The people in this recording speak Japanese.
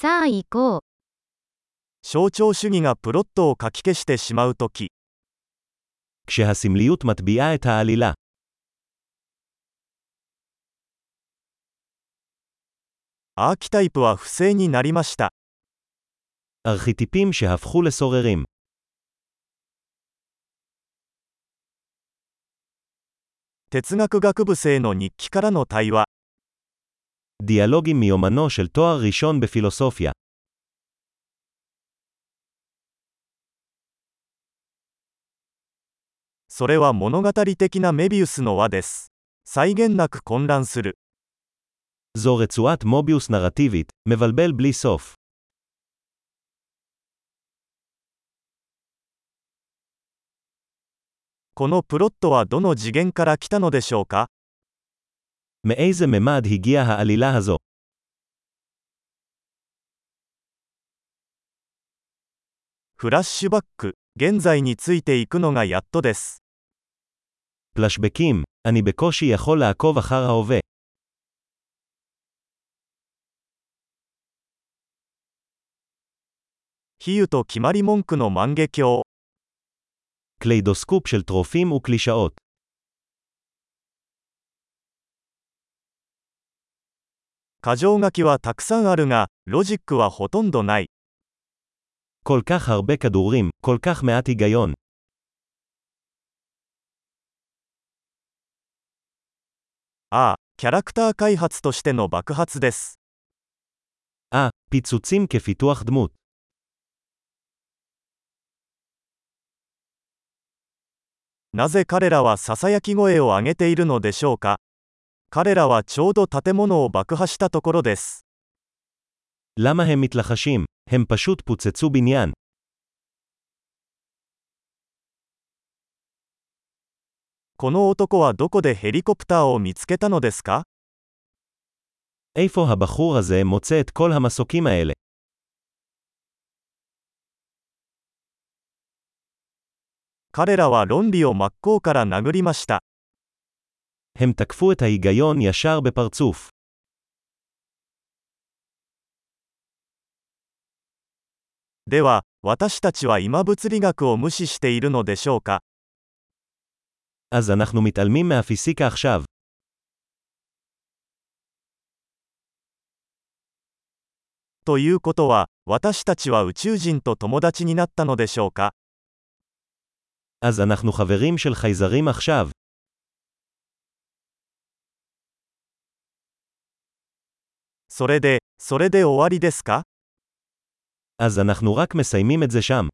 さあ行こう。象徴主義がプロットを書き消してしまうとき、 כשהסמליות מטביעה את העלילה. アーキタイプは不正になりました。 ארכיטיפים שהפכו לסוררים. 哲学学部生の日記からの対話。 דיאלוגים מיומנו של תואר ראשון בפילוסופיה. それは物語的なメビウスの輪です。際限なく混乱する。 זו רצועת מוביוס נרטיבית, מבלבל בלי סוף. このプロットはどの次元から来たのでしょうか מאיזה ממד הגיעה העלילה הזו? フラッシュバック、現在についていくのがやっとです。 פלשבקים, אני בקושי יכול לעקוב אחר ההווה. 比喩と決まり文句の万華鏡。 קליידוסקופ של טרופים וקלישאות. 箇条書きはたくさんあるが、ロジックはほとんどない。 כל כך הרבה כדורים, כל כך מעט היגיון. ああ、キャラクター開発としての爆発です。 אה, פיצוצים כפיתוח דמות. なぜ彼らはささやき声を上げているのでしょうか 彼らはちょうど建物を爆破したところです。 למה הם מתלחשים? הם פשוט פוצצו בניין. この男はどこでヘリコプターを見つけたのですか איפה הבחור הזה מוצא את כל המסוקים האלה? 彼らは論理を真っ向から殴りました。 הם תקפו את ההיגיון ישר בפרצוף. では、私たちは今物理学を無視しているのでしょうか אז אנחנו מתעלמים מהפיסיקה עכשיו. ということは、私たちは宇宙人と友達になったのでしょうか אז אנחנו חברים של חייזרים עכשיו. それで、それで終わりですか אז אנחנו רק מסיימים את זה שם.